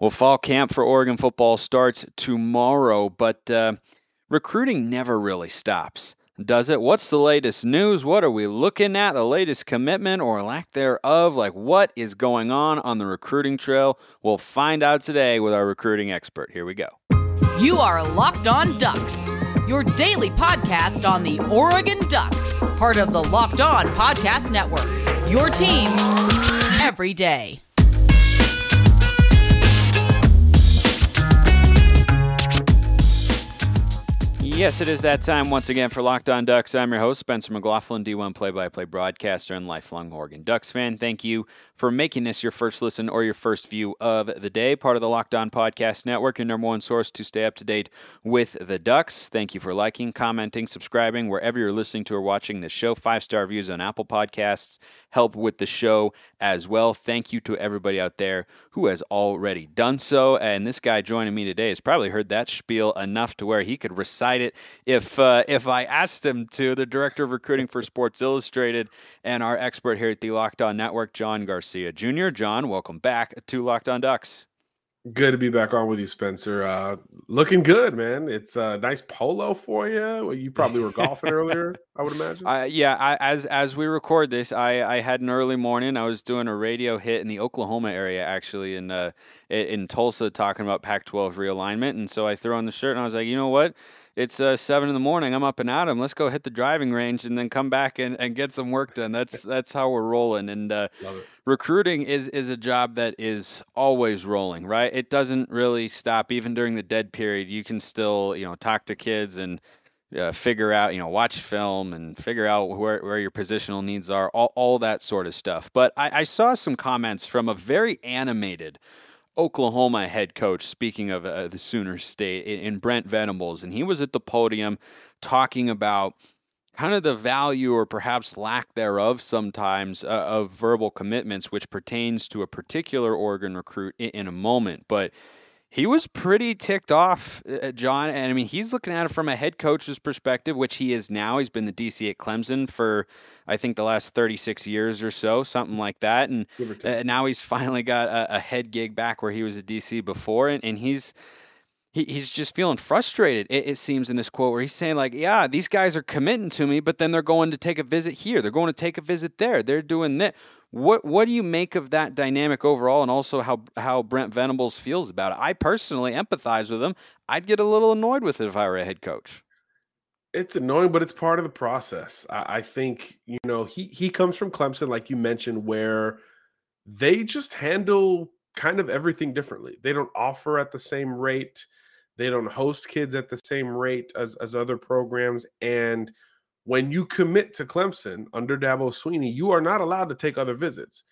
Well, fall camp for Oregon football starts tomorrow, but uh, recruiting never really stops, does it? What's the latest news? What are we looking at? The latest commitment or lack thereof? Like, what is going on on the recruiting trail? We'll find out today with our recruiting expert. Here we go. You are Locked On Ducks, your daily podcast on the Oregon Ducks, part of the Locked On Podcast Network. Your team every day. Yes, it is that time once again for Locked On Ducks. I'm your host, Spencer McLaughlin, D1 play by play broadcaster and lifelong Oregon Ducks fan. Thank you for making this your first listen or your first view of the day. Part of the Locked On Podcast Network, your number one source to stay up to date with the Ducks. Thank you for liking, commenting, subscribing wherever you're listening to or watching the show. Five star views on Apple Podcasts help with the show as well. Thank you to everybody out there who has already done so. And this guy joining me today has probably heard that spiel enough to where he could recite it if uh, if I asked him to. The director of recruiting for Sports Illustrated and our expert here at the Locked On Network, John Garcia Jr. John, welcome back to Locked On Ducks. Good to be back on with you, Spencer. Uh, looking good, man. It's a nice polo for you. You probably were golfing earlier, I would imagine. Uh, yeah, I, as as we record this, I, I had an early morning. I was doing a radio hit in the Oklahoma area, actually, in uh, in Tulsa, talking about Pac-12 realignment. And so I threw on the shirt, and I was like, you know what? It's uh, seven in the morning. I'm up and at 'em. Let's go hit the driving range and then come back and, and get some work done. That's that's how we're rolling. And uh, recruiting is is a job that is always rolling, right? It doesn't really stop even during the dead period. You can still you know talk to kids and uh, figure out you know watch film and figure out where, where your positional needs are, all, all that sort of stuff. But I, I saw some comments from a very animated Oklahoma head coach, speaking of uh, the Sooner State, in, Brent Venables, and he was at the podium talking about kind of the value or perhaps lack thereof sometimes uh, of verbal commitments, which pertains to a particular Oregon recruit in, in a moment. But he was pretty ticked off, uh, John. And I mean, he's looking at it from a head coach's perspective, which he is now. He's been the DC at Clemson for, I think, the last 36 years or so, something like that. And uh, now he's finally got a, a, head gig back where he was a DC before. And, and he's. He, he's just feeling frustrated. It, it seems in this quote where he's saying like, "Yeah, these guys are committing to me, but then they're going to take a visit here. They're going to take a visit there. They're doing that. What what do you make of that dynamic overall, and also how how Brent Venables feels about it? I personally empathize with him. I'd get a little annoyed with it if I were a head coach. It's annoying, but it's part of the process. I, I think you know he he comes from Clemson, like you mentioned, where they just handle kind of everything differently. They don't offer at the same rate. They don't host kids at the same rate as as other programs, and when you commit to Clemson under Dabo Swinney, you are not allowed to take other visits.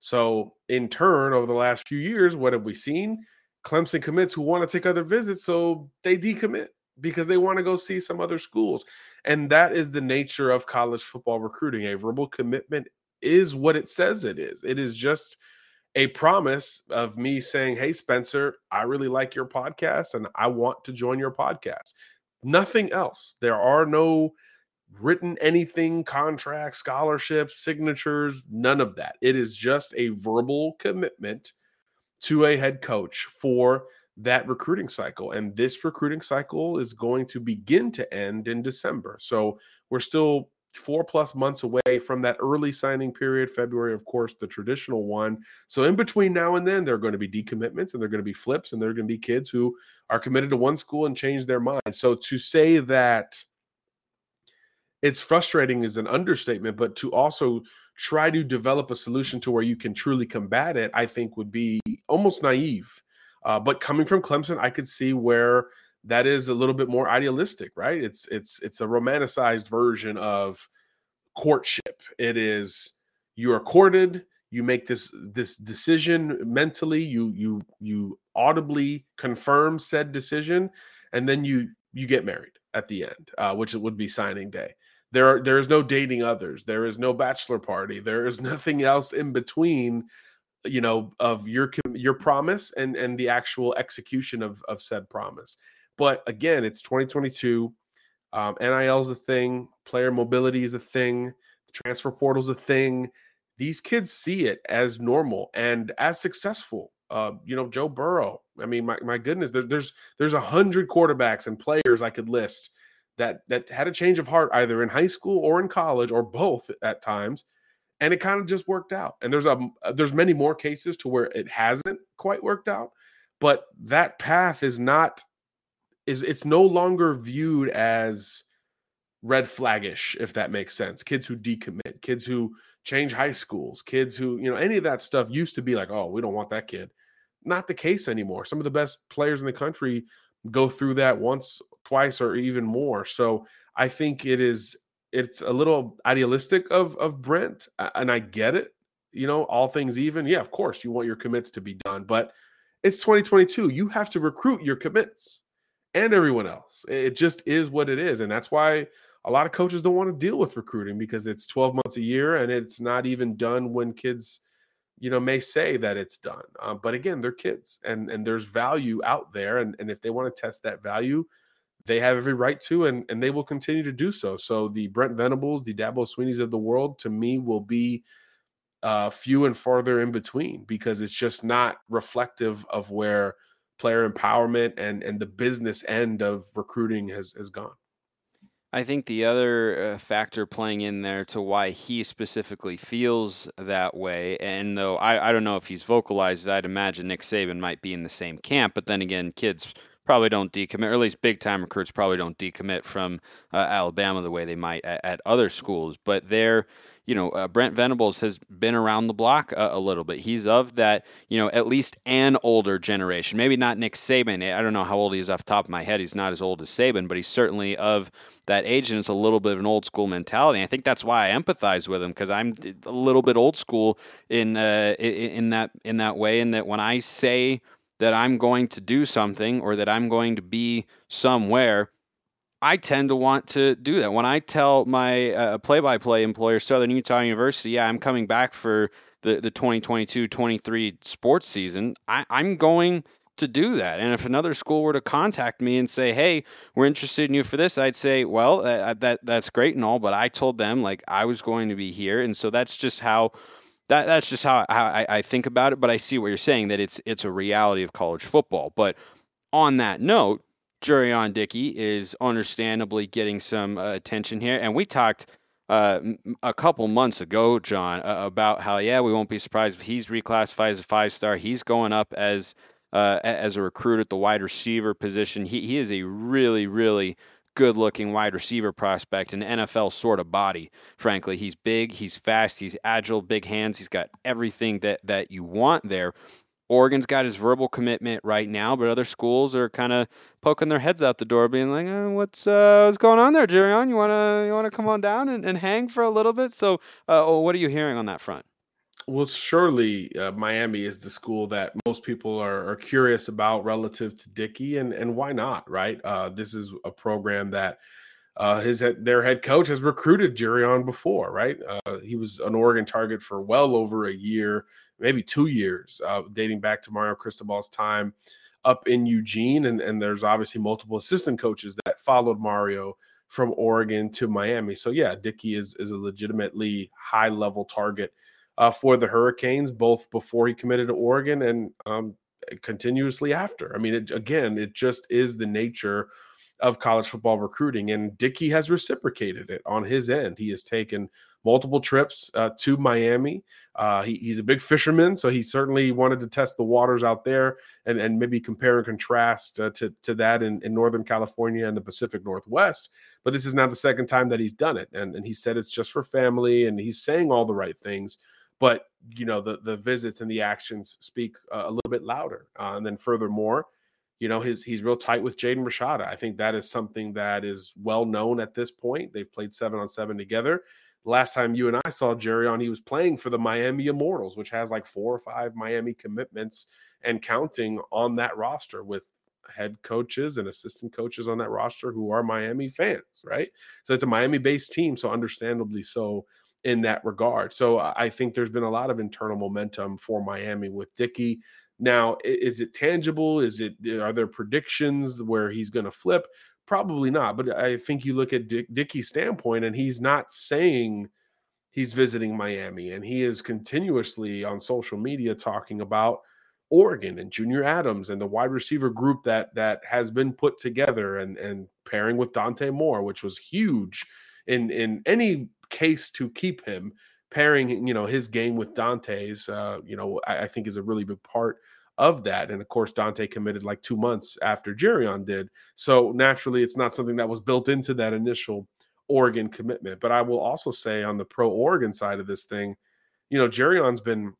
So, in turn, over the last few years, what have we seen? Clemson commits who want to take other visits, so they decommit because they want to go see some other schools. And that is the nature of college football recruiting. A verbal commitment is what it says it is. It is just a promise of me saying, Hey, Spencer, I really like your podcast and I want to join your podcast. Nothing else. There are no written anything, contracts, scholarships, signatures, none of that. It is just a verbal commitment to a head coach for that recruiting cycle. And this recruiting cycle is going to begin to end in December. So we're still four plus months away from that early signing period. February, of course, the traditional one. So in between now and then, there are going to be decommitments and there are going to be flips and there are going to be kids who are committed to one school and change their mind. So to say that it's frustrating is an understatement, but to also try to develop a solution to where you can truly combat it, I think would be almost naive. Uh, but coming from Clemson, I could see where that is a little bit more idealistic, right? It's it's it's a romanticized version of courtship. It is you are courted, you make this this decision mentally, you you you audibly confirm said decision, and then you you get married at the end, uh, which would be signing day. There, are, there is no dating others. There is no bachelor party. There is nothing else in between, you know, of your your promise and and the actual execution of of said promise. But again, it's 2022. Um, NIL is a thing. Player mobility is a thing. The transfer portal is a thing. These kids see it as normal and as successful Uh, you know, Joe Burrow. I mean, my, my goodness, there, there's there's a hundred quarterbacks and players I could list that that had a change of heart either in high school or in college or both at times, and it kind of just worked out. And there's a there's many more cases to where it hasn't quite worked out, but that path is not is it's no longer viewed as red flaggish if that makes sense. Kids who decommit kids who change high schools kids who you know any of that stuff used to be like oh we don't want that kid. Not the case anymore. Some of the best players in the country go through that once twice or even more so i think it is it's a little idealistic of of brent and i get it you know all things even yeah of course you want your commits to be done but it's 2022 you have to recruit your commits and everyone else. It just is what it is. And that's why a lot of coaches don't want to deal with recruiting because it's 12 months a year and it's not even done when kids you know may say that it's done uh, but again they're kids and and there's value out there and, and if they want to test that value they have every right to and, and they will continue to do so so the brent venables the dabo swinneys of the world to me will be uh, few and farther in between because it's just not reflective of where player empowerment and and the business end of recruiting has has gone. I think the other uh, factor playing in there to why he specifically feels that way, and though I, I don't know if he's vocalized I'd imagine Nick Saban might be in the same camp. But then again, kids probably don't decommit, or at least big time recruits probably don't decommit from uh, Alabama the way they might at, at other schools. But they're you know, uh, Brent Venables has been around the block a, a, little bit. He's of that, you know, at least an older generation. Maybe not Nick Saban. I don't know how old he is off the top of my head. He's not as old as Saban, but he's certainly of that age, and it's a little bit of an old school mentality. I think that's why I empathize with him because I'm a little bit old school in uh, in, in that in that way, and that when I say that I'm going to do something or that I'm going to be somewhere I tend to want to do that. When I tell my uh, play-by-play employer, Southern Utah University, yeah, I'm coming back for the, the 2022-23 sports season, I, I'm going to do that. And if another school were to contact me and say, "Hey, we're interested in you for this," I'd say, "Well, uh, that that's great and all, but I told them like I was going to be here, and so that's just how." That, that's just how, how I, I think about it, but I see what you're saying that it's it's a reality of college football. But on that note, Jurrion Dickey is understandably getting some uh, attention here. And we talked uh, a couple months ago, John, uh, about how, yeah, we won't be surprised if he's reclassified as a five star. He's going up as uh, as a recruit at the wide receiver position. He, he is a really, really good looking wide receiver prospect, an NFL sort of body, frankly. He's big, he's fast, he's agile, big hands, he's got everything that, that you want there. Oregon's got his verbal commitment right now, but other schools are kind of poking their heads out the door, being like, oh, "What's uh, what's going on there, Jurrion? You wanna you wanna come on down and, and hang for a little bit?" So, uh, oh, what are you hearing on that front? Well, surely uh, Miami is the school that most people are, are, curious about relative to Dickey, and and why not, right? Uh, this is a program that uh, his their head coach has recruited Jurrion before, right? Uh, he was an Oregon target for well over a year maybe two years, uh, dating back to Mario Cristobal's time up in Eugene. And, and there's obviously multiple assistant coaches that followed Mario from Oregon to Miami. So yeah, Dickey is is a legitimately high level target uh, for the Hurricanes, both before he committed to Oregon and um, continuously after. I mean, it, again, it just is the nature of college football recruiting, and Dickey has reciprocated it on his end. He has taken multiple trips uh, to Miami. Uh, he, he's a big fisherman, so he certainly wanted to test the waters out there and, and maybe compare and contrast uh, to, to that in, in Northern California and the Pacific Northwest. But this is now the second time that he's done it. And, and he said it's just for family, and he's saying all the right things. But, you know, the, the visits and the actions speak uh, a little bit louder. Uh, and then furthermore, you know, his he's real tight with Jaden Rashada. I think that is something that is well known at this point. They've played seven on seven together last time you and I saw Jurrion, he was playing for the Miami Immortals, which has like four or five Miami commitments and counting on that roster with head coaches and assistant coaches on that roster who are Miami fans, right? So it's a Miami based team. So understandably so in that regard. So I think there's been a lot of internal momentum for Miami with Dickey. Now, is it tangible? Is it are there predictions where he's going to flip? Probably not. But I think you look at Dick, Dickey's standpoint, and he's not saying he's visiting Miami, and he is continuously on social media talking about Oregon and Junior Adams and the wide receiver group that that has been put together and and pairing with Dante Moore, which was huge in in any case to keep him pairing, you know, his game with Dante's, uh, you know, I, I, think is a really big part of that. And of course, Dante committed like two months after Jurrion did. So naturally, it's not something that was built into that initial Oregon commitment. But I will also say on the pro Oregon side of this thing, you know, Jurrion's been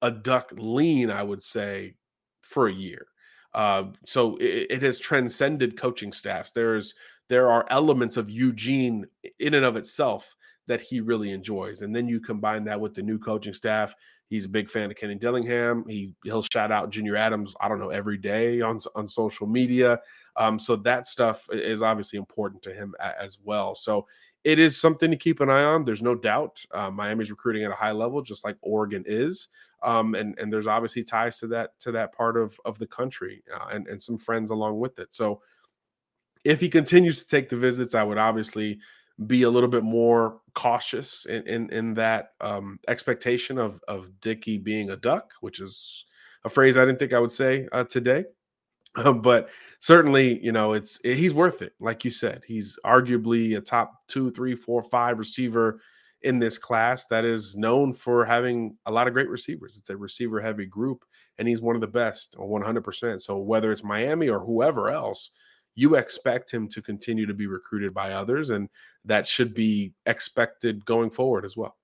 a duck lean, I would say, for a year. Uh, so it, it, has transcended coaching staffs. There's there are elements of Eugene in and of itself that he really enjoys, and then you combine that with the new coaching staff. He's a big fan of Kenny Dillingham. He he'll shout out Junior Adams. I don't know every day on on social media. Um, so that stuff is obviously important to him as well. So it is something to keep an eye on. There's no doubt. Uh, Miami's recruiting at a high level, just like Oregon is. Um, and and there's obviously ties to that to that part of of the country uh, and and some friends along with it. So if he continues to take the visits, I would obviously be a little bit more cautious in in, in that um, expectation of of Dickey being a duck, which is a phrase I didn't think I would say uh, today. Um, but certainly, you know, it's it, he's worth it. Like you said, he's arguably a top two, three, four, five receiver in this class that is known for having a lot of great receivers. It's a receiver heavy group, and he's one of the best, 100%. So whether it's Miami or whoever else, you expect him to continue to be recruited by others, and that should be expected going forward as well.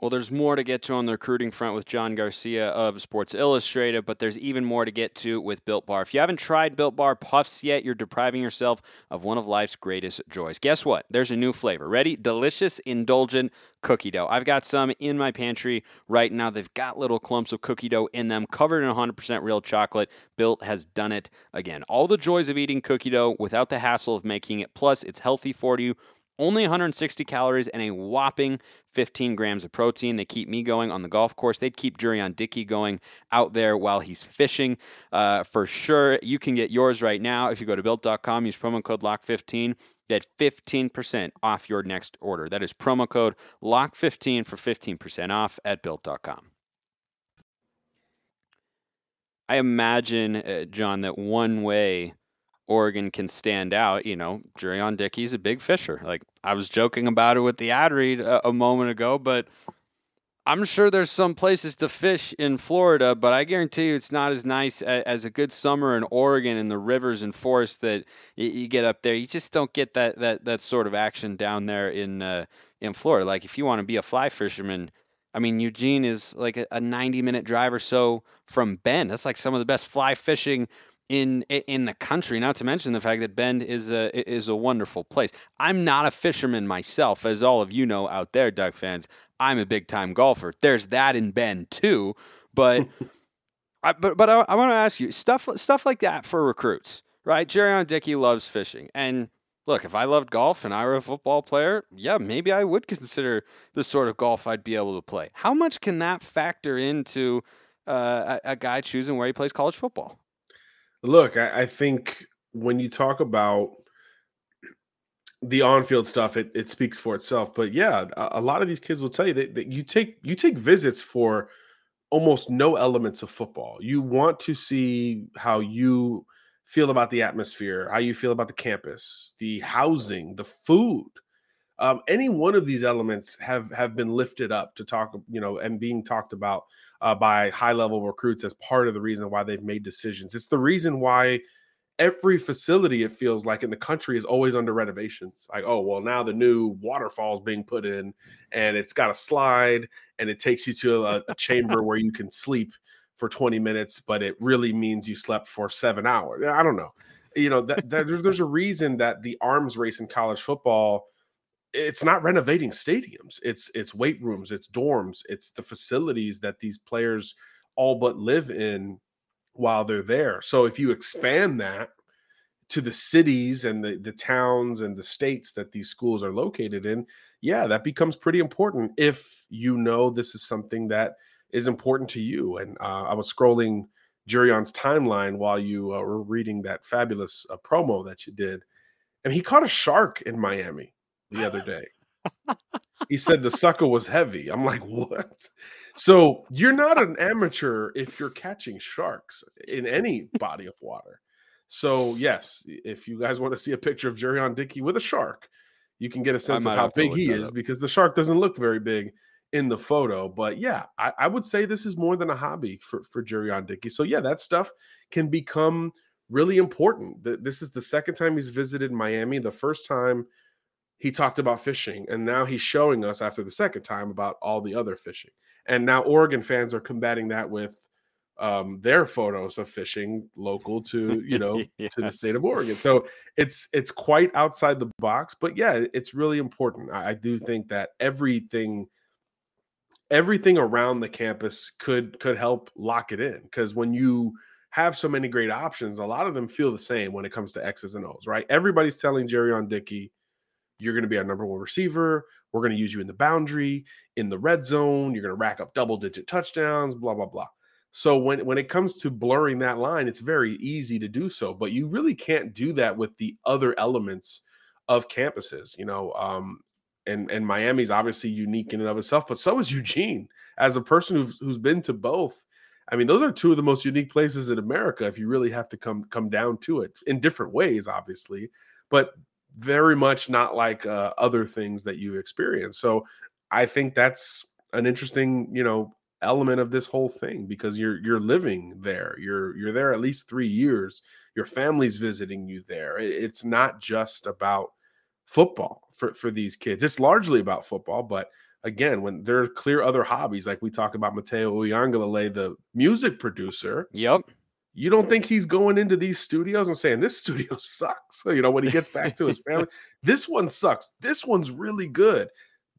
Well, there's more to get to on the recruiting front with John Garcia of Sports Illustrated, but there's even more to get to with Built Bar. If you haven't tried Built Bar Puffs yet, you're depriving yourself of one of life's greatest joys. Guess what? There's a new flavor. Ready? Delicious, indulgent cookie dough. I've got some in my pantry right now. They've got little clumps of cookie dough in them, covered in 100% real chocolate. Built has done it again. All the joys of eating cookie dough without the hassle of making it. Plus, it's healthy for you only 160 calories and a whopping 15 grams of protein. They keep me going on the golf course. They'd keep Jurrion Dickey going out there while he's fishing uh, for sure. You can get yours right now if you go to built.com, use promo code LOCK15. Get 15% off your next order. That is promo code LOCK15 for 15% off at built.com. I imagine, uh, John, that one way Oregon can stand out. You know, Jurrion Dickey's a big fisher. Like I was joking about it with the ad read a, a, moment ago, but I'm sure there's some places to fish in Florida, but I guarantee you it's not as nice as, a good summer in Oregon and the rivers and forests that you, you, get up there. You just don't get that that that sort of action down there in uh, in Florida. Like if you want to be a fly fisherman. I mean, Eugene is like a, a 90 minute drive or so from Bend. That's like some of the best fly fishing in in the country. Not to mention the fact that Bend is a is a wonderful place. I'm not a fisherman myself, as all of you know out there, Duck fans. I'm a big time golfer. There's that in Bend too, but I, but but I, I want to ask you stuff stuff like that for recruits, right? Jurrion Dickey loves fishing, and look, if I loved golf and I were a football player, yeah, maybe I would consider the sort of golf I'd be able to play. How much can that factor into uh, a, a guy choosing where he plays college football? Look, I, I think when you talk about the on-field stuff, it, it speaks for itself. But yeah, a, a lot of these kids will tell you that, that you take you take visits for almost no elements of football. You want to see how you feel about the atmosphere, how you feel about the campus, the housing, the food. Um, any one of these elements have have been lifted up to talk, you know, and being talked about uh, by high level recruits as part of the reason why they've made decisions. It's the reason why every facility it feels like in the country is always under renovations. Like, oh, well, now the new waterfall is being put in and it's got a slide and it takes you to a, a chamber where you can sleep for 20 minutes, but it really means you slept for seven hours. I don't know. You know, that, that there's a reason that the arms race in college football it's not renovating stadiums it's it's weight rooms it's dorms it's the facilities that these players all but live in while they're there. So if you expand that to the cities and the, the towns and the states that these schools are located in yeah that becomes pretty important if you know this is something that is important to you. And uh, i was scrolling Jurrion's timeline while you uh, were reading that fabulous uh, promo that you did and he caught a shark in miami the other day. he said the sucker was heavy. I'm like, what? So you're not an amateur if you're catching sharks in any body of water. So yes, if you guys want to see a picture of Jurrion Dickey with a shark, you can get a sense of how big he is up. because the shark doesn't look very big in the photo. But yeah, I, I would say this is more than a hobby for for Jurrion Dickey. So yeah, that stuff can become really important. This is the second time he's visited Miami. The first time he talked about fishing, and now he's showing us after the second time about all the other fishing. And now Oregon fans are combating that with um, their photos of fishing local to you know yes. to the state of Oregon. So it's it's quite outside the box, but yeah, it's really important. I, I do think that everything everything around the campus could could help lock it in because when you have so many great options, a lot of them feel the same when it comes to X's and O's, right? Everybody's telling Jurrion Dickey, you're going to be our number one receiver. We're going to use you in the boundary, in the red zone. You're going to rack up double digit touchdowns, blah, blah, blah. So when, when it comes to blurring that line, it's very easy to do so, but you really can't do that with the other elements of campuses, you know. Um, and and Miami's obviously unique in and of itself, but so is Eugene. As a person who's who's been to both, I mean, those are two of the most unique places in America. If you really have to come come down to it in different ways, obviously, but very much not like uh, other things that you've experienced. So I think that's an interesting, you know, element of this whole thing because you're you're living there. You're you're there at least three years. Your family's visiting you there. It's not just about football for for these kids. It's largely about football, but again, when there are clear other hobbies, like we talk about Mateo Uiagalelei, the music producer. Yep. You don't think he's going into these studios and saying this studio sucks? You know, when he gets back to his family, this one sucks. This one's really good.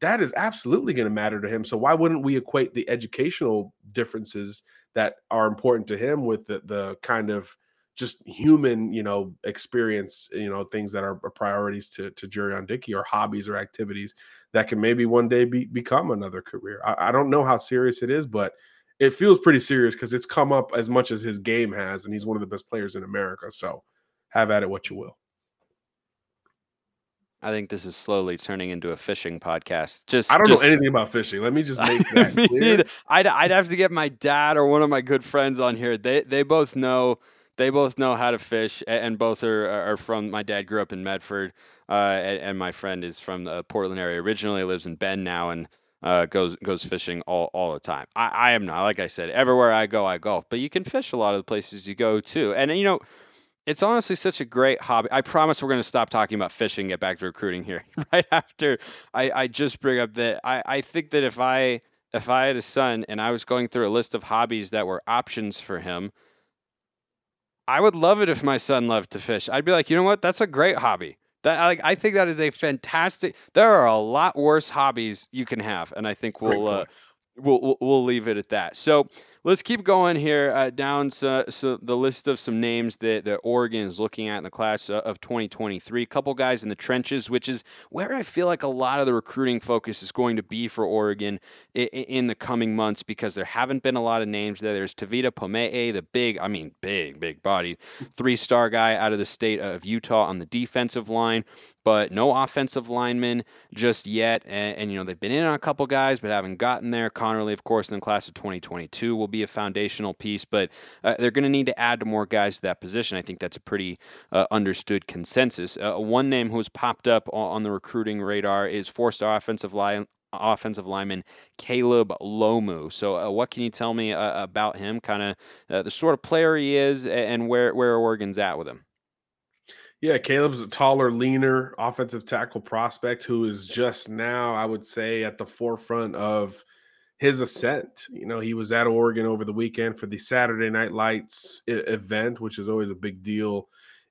That is absolutely going to matter to him. So why wouldn't we equate the educational differences that are important to him with the, the kind of just human, you know, experience, you know, things that are priorities to to on Dickey or hobbies or activities that can maybe one day be, become another career. I, I don't know how serious it is, but it feels pretty serious because it's come up as much as his game has, and he's one of the best players in America. So have at it what you will. I think this is slowly turning into a fishing podcast. Just I don't just, know anything about fishing. Let me just make that clear. I'd I'd have to get my dad or one of my good friends on here. They they both know they both know how to fish, and both are are from. My dad grew up in Medford, uh, and, and, my friend is from the Portland area originally. Lives in Bend now, and uh, goes goes fishing all, all the time. I, I am not like I said. Everywhere I go, I golf, but you can fish a lot of the places you go too. And you know, it's honestly such a great hobby. I promise we're going to stop talking about fishing and get back to recruiting here right after I, I just bring up that I, I think that if I if I had a son and I was going through a list of hobbies that were options for him, I would love it if my son loved to fish. I'd be like, you know what? That's a great hobby. That like I think that is a fantastic. There are a lot worse hobbies you can have, and I think we'll uh, we'll, we'll we'll leave it at that. So let's keep going here uh, down so, so, the list of some names that, that Oregon is looking at in the class uh, of 2023. A couple guys in the trenches, which is where I feel like a lot of the recruiting focus is going to be for Oregon in, in the coming months because there haven't been a lot of names there. There's Tavita Pomee, the big, I mean, big, big bodied three star guy out of the state of Utah on the defensive line but no offensive linemen just yet. And, and, you know, they've been in on a couple guys, but haven't gotten there. Conerly, of course, in the class of 2022 will be a foundational piece, but uh, they're going to need to add more guys to that position. I think that's a pretty uh, understood consensus. Uh, one name who's popped up on the recruiting radar is four-star offensive line offensive lineman Caleb Lomu. So, uh, what can you tell me uh, about him? Kind of uh, the sort of player he is, and where where Oregon's at with him. Yeah, Caleb's a taller, leaner offensive tackle prospect who is just now, I would say, at the forefront of his ascent. You know, he was at Oregon over the weekend for the Saturday Night Lights event, which is always a big deal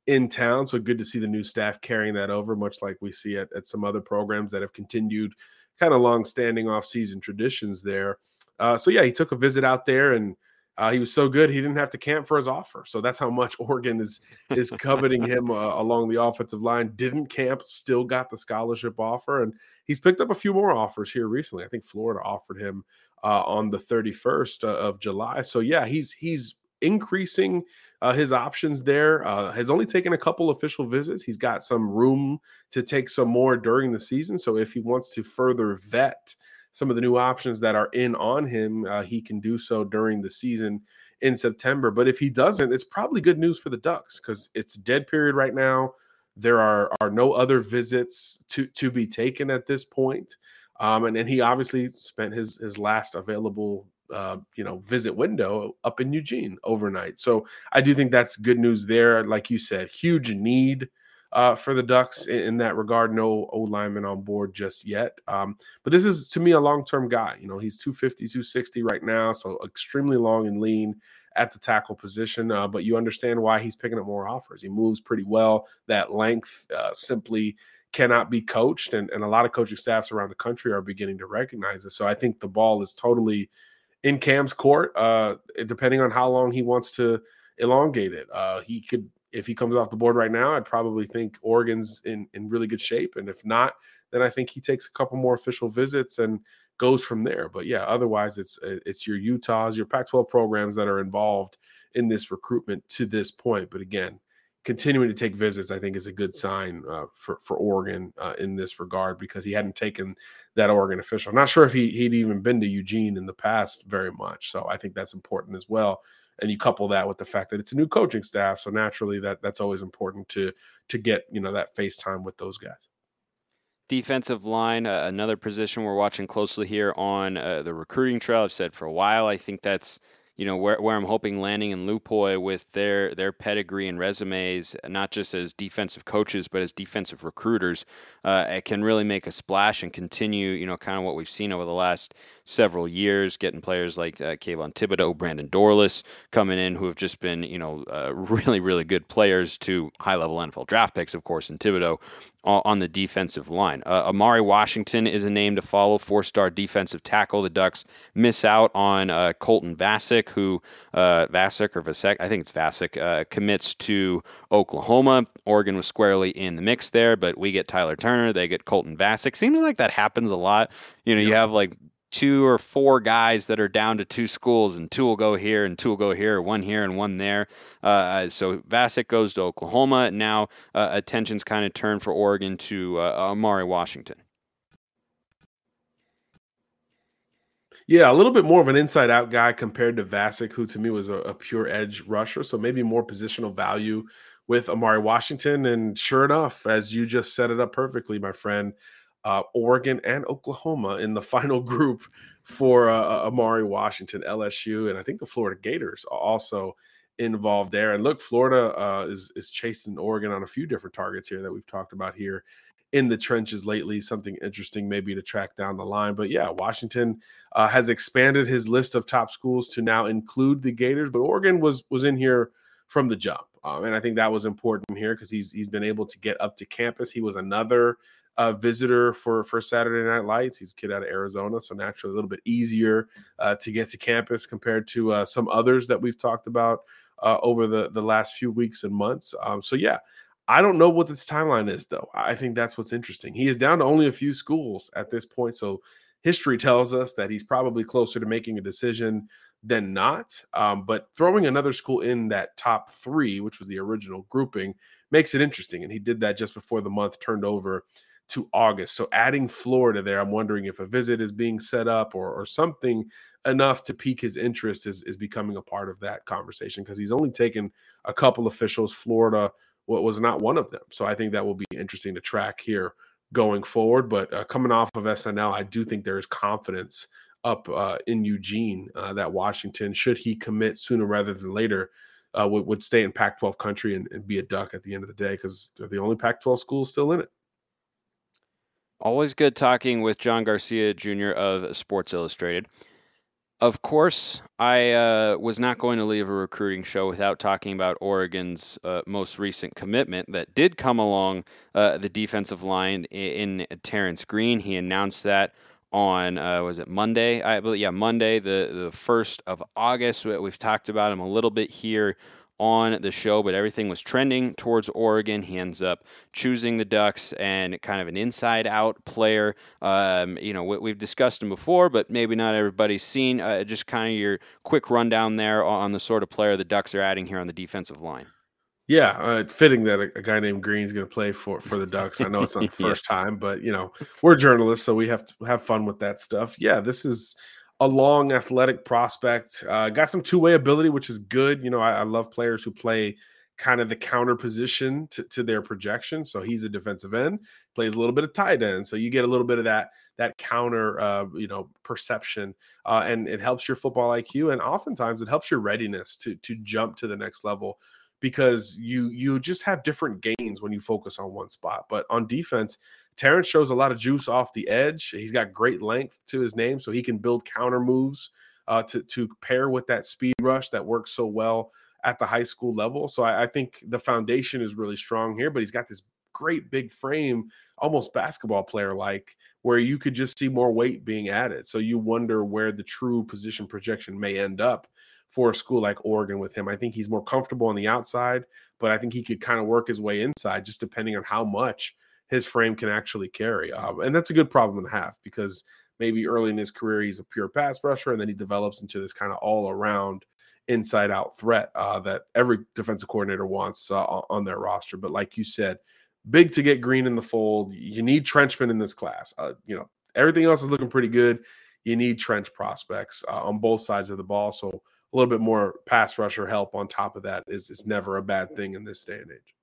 in town. So good to see the new staff carrying that over, much like we see at, at some other programs that have continued kind of long standing off season traditions there. Uh, so, yeah, he took a visit out there and uh, he was so good he didn't have to camp for his offer. So that's how much Oregon is is coveting him uh, along the offensive line. Didn't camp, still got the scholarship offer, and he's picked up a few more offers here recently. I think Florida offered him uh, on the 31st uh, of July. So yeah, he's he's increasing uh, his options there. Uh, has only taken a couple official visits. He's got some room to take some more during the season. So if he wants to further vet some of the new options that are in on him, uh, he can do so during the season in September. But if he doesn't, it's probably good news for the Ducks because it's dead period right now. There are are no other visits to to be taken at this point. Um, and, and he obviously spent his his last available uh, you know visit window up in Eugene overnight. So I do think that's good news there. Like you said, huge need uh, for the Ducks in, in, that regard. No old lineman on board just yet. Um, but this is to me a long term guy. You know, he's 250, 260 right now, so extremely long and lean at the tackle position. Uh, but you understand why he's picking up more offers. He moves pretty well. That length uh, simply cannot be coached, and, and a lot of coaching staffs around the country are beginning to recognize it. So I think the ball is totally in Cam's court, uh, depending on how long he wants to elongate it. Uh, he could, if he comes off the board right now, I'd probably think Oregon's in in really good shape, and if not, then I think he takes a couple more official visits and goes from there. But yeah, otherwise, it's it's your Utahs, your Pac-12 programs that are involved in this recruitment to this point. But again, continuing to take visits, I think, is a good sign uh, for for Oregon uh, in this regard because he hadn't taken that Oregon official. I'm not sure if he, he'd even been to Eugene in the past very much. So I think that's important as well. And you couple that with the fact that it's a new coaching staff, so naturally that that's always important to to get you know that face time with those guys. Defensive line, uh, another position we're watching closely here on uh, the recruiting trail. I've said for a while, I think that's you know where, where I'm hoping Lanning and Lupoi with their their pedigree and resumes, not just as defensive coaches but as defensive recruiters, uh, can really make a splash and continue you know kind of what we've seen over the last several years, getting players like uh, Kayvon Thibodeaux, Brandon Dorlus coming in who have just been you know uh, really really good players to high level NFL draft picks, of course, in Thibodeaux on the defensive line. Uh, A'umari Washington is a name to follow, four star defensive tackle. The Ducks miss out on uh, Colton Vasek, who uh, Vasek or Vasek, I think it's Vasek, uh, commits to Oklahoma. Oregon was squarely in the mix there, but we get Tyler Turner, they get Colton Vasek. Seems like that happens a lot. You know, you have like two or four guys that are down to two schools, and two will go here and two will go here, one here and one there. Uh, so Vasek goes to Oklahoma. Now uh, attention's kind of turned for Oregon to uh, A'umari Washington. Yeah, a little bit more of an inside out guy compared to Vasek, who to me was a, a pure edge rusher. So maybe more positional value with A'umari Washington. And sure enough, as you just set it up perfectly, my friend, uh, Oregon and Oklahoma in the final group for uh, uh A'umari Washington, LSU, and I think the Florida Gators are also involved there. And look, Florida uh, is is chasing Oregon on a few different targets here that we've talked about here in the trenches lately. Something interesting maybe to track down the line. But yeah, Washington uh, has expanded his list of top schools to now include the Gators, but Oregon was was in here from the jump. Um, and I think that was important here because he's he's been able to get up to campus. He was another uh, visitor for for Saturday Night Lights. He's a kid out of Arizona, so naturally a little bit easier uh, to get to campus compared to uh, some others that we've talked about uh, over the the last few weeks and months. Um, so yeah, I don't know what this timeline is though. I think that's what's interesting. He is down to only a few schools at this point, so history tells us that he's probably closer to making a decision than not. Um, but throwing another school in that top three, which was the original grouping, makes it interesting. And he did that just before the month turned over to August. So adding Florida there, I'm wondering if a visit is being set up or, or something enough to pique his interest is, is becoming a part of that conversation because he's only taken a couple officials. Florida was not one of them. So I think that will be interesting to track here going forward. But uh, coming off of SNL, I do think there is confidence up uh, in Eugene uh, that Washington, should he commit sooner rather than later, uh, would, would stay in Pac 12 country and, and, be a duck at the end of the day because they're the only Pac 12 school still in it. Always good talking with John Garcia Jr. of Sports Illustrated. Of course, I uh, was not going to leave a recruiting show without talking about Oregon's uh, most recent commitment that did come along uh, the defensive line in, in Terrance Green. He announced that on uh, was it Monday? I believe yeah, Monday, the the first of August. We've talked about him a little bit here on the show, but everything was trending towards Oregon. He ends up choosing the Ducks and kind of an inside out player. Um, you know, we, have discussed him before, but maybe not everybody's seen. Uh, just kind of your quick rundown there on the sort of player the Ducks are adding here on the defensive line. Yeah, uh, fitting that a, a, guy named Green is going to play for for the Ducks. I know it's not the first yeah. time, but you know we're journalists, so we have to have fun with that stuff. Yeah, this is a long athletic prospect. Uh, got some two way ability, which is good. You know, I, I, love players who play kind of the counter position to, to, their projection. So he's a defensive end, plays a little bit of tight end. So you get a little bit of that that counter, uh, you know, perception, uh, and it helps your football IQ, and oftentimes it helps your readiness to to jump to the next level because you you just have different gains when you focus on one spot. But on defense, Terrance shows a lot of juice off the edge. He's got great length to his name, so he can build counter moves uh, to to pair with that speed rush that works so well at the high school level. So I, I think the foundation is really strong here. But he's got this great big frame, almost basketball player like, where you could just see more weight being added. So you wonder where the true position projection may end up for a school like Oregon with him. I think he's more comfortable on the outside, but I think he could kind of work his way inside just depending on how much his frame can actually carry. Um, and that's a good problem to have because maybe early in his career he's a pure pass rusher and then he develops into this kind of all around inside out threat uh, that every defensive coordinator wants uh, on their roster. But like you said, big to get Green in the fold. You need Trenchman in this class. Uh, you know, everything else is looking pretty good. You need trench prospects uh, on both sides of the ball. So a little bit more pass rusher help on top of that is, is never a bad thing in this day and age.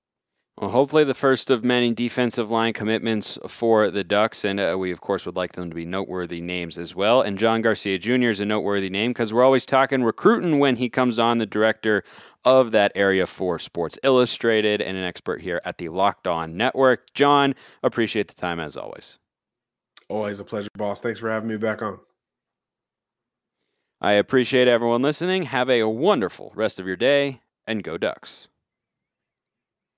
Well, hopefully the first of many defensive line commitments for the Ducks, and uh, we of course would like them to be noteworthy names as well. And John Garcia Jr. is a noteworthy name because we're always talking recruiting when he comes on, the director of that area for Sports Illustrated and an expert here at the Locked On Network. John, appreciate the time as always. Always a pleasure, boss. Thanks for having me back on. I appreciate everyone listening. Have a wonderful rest of your day, and go Ducks.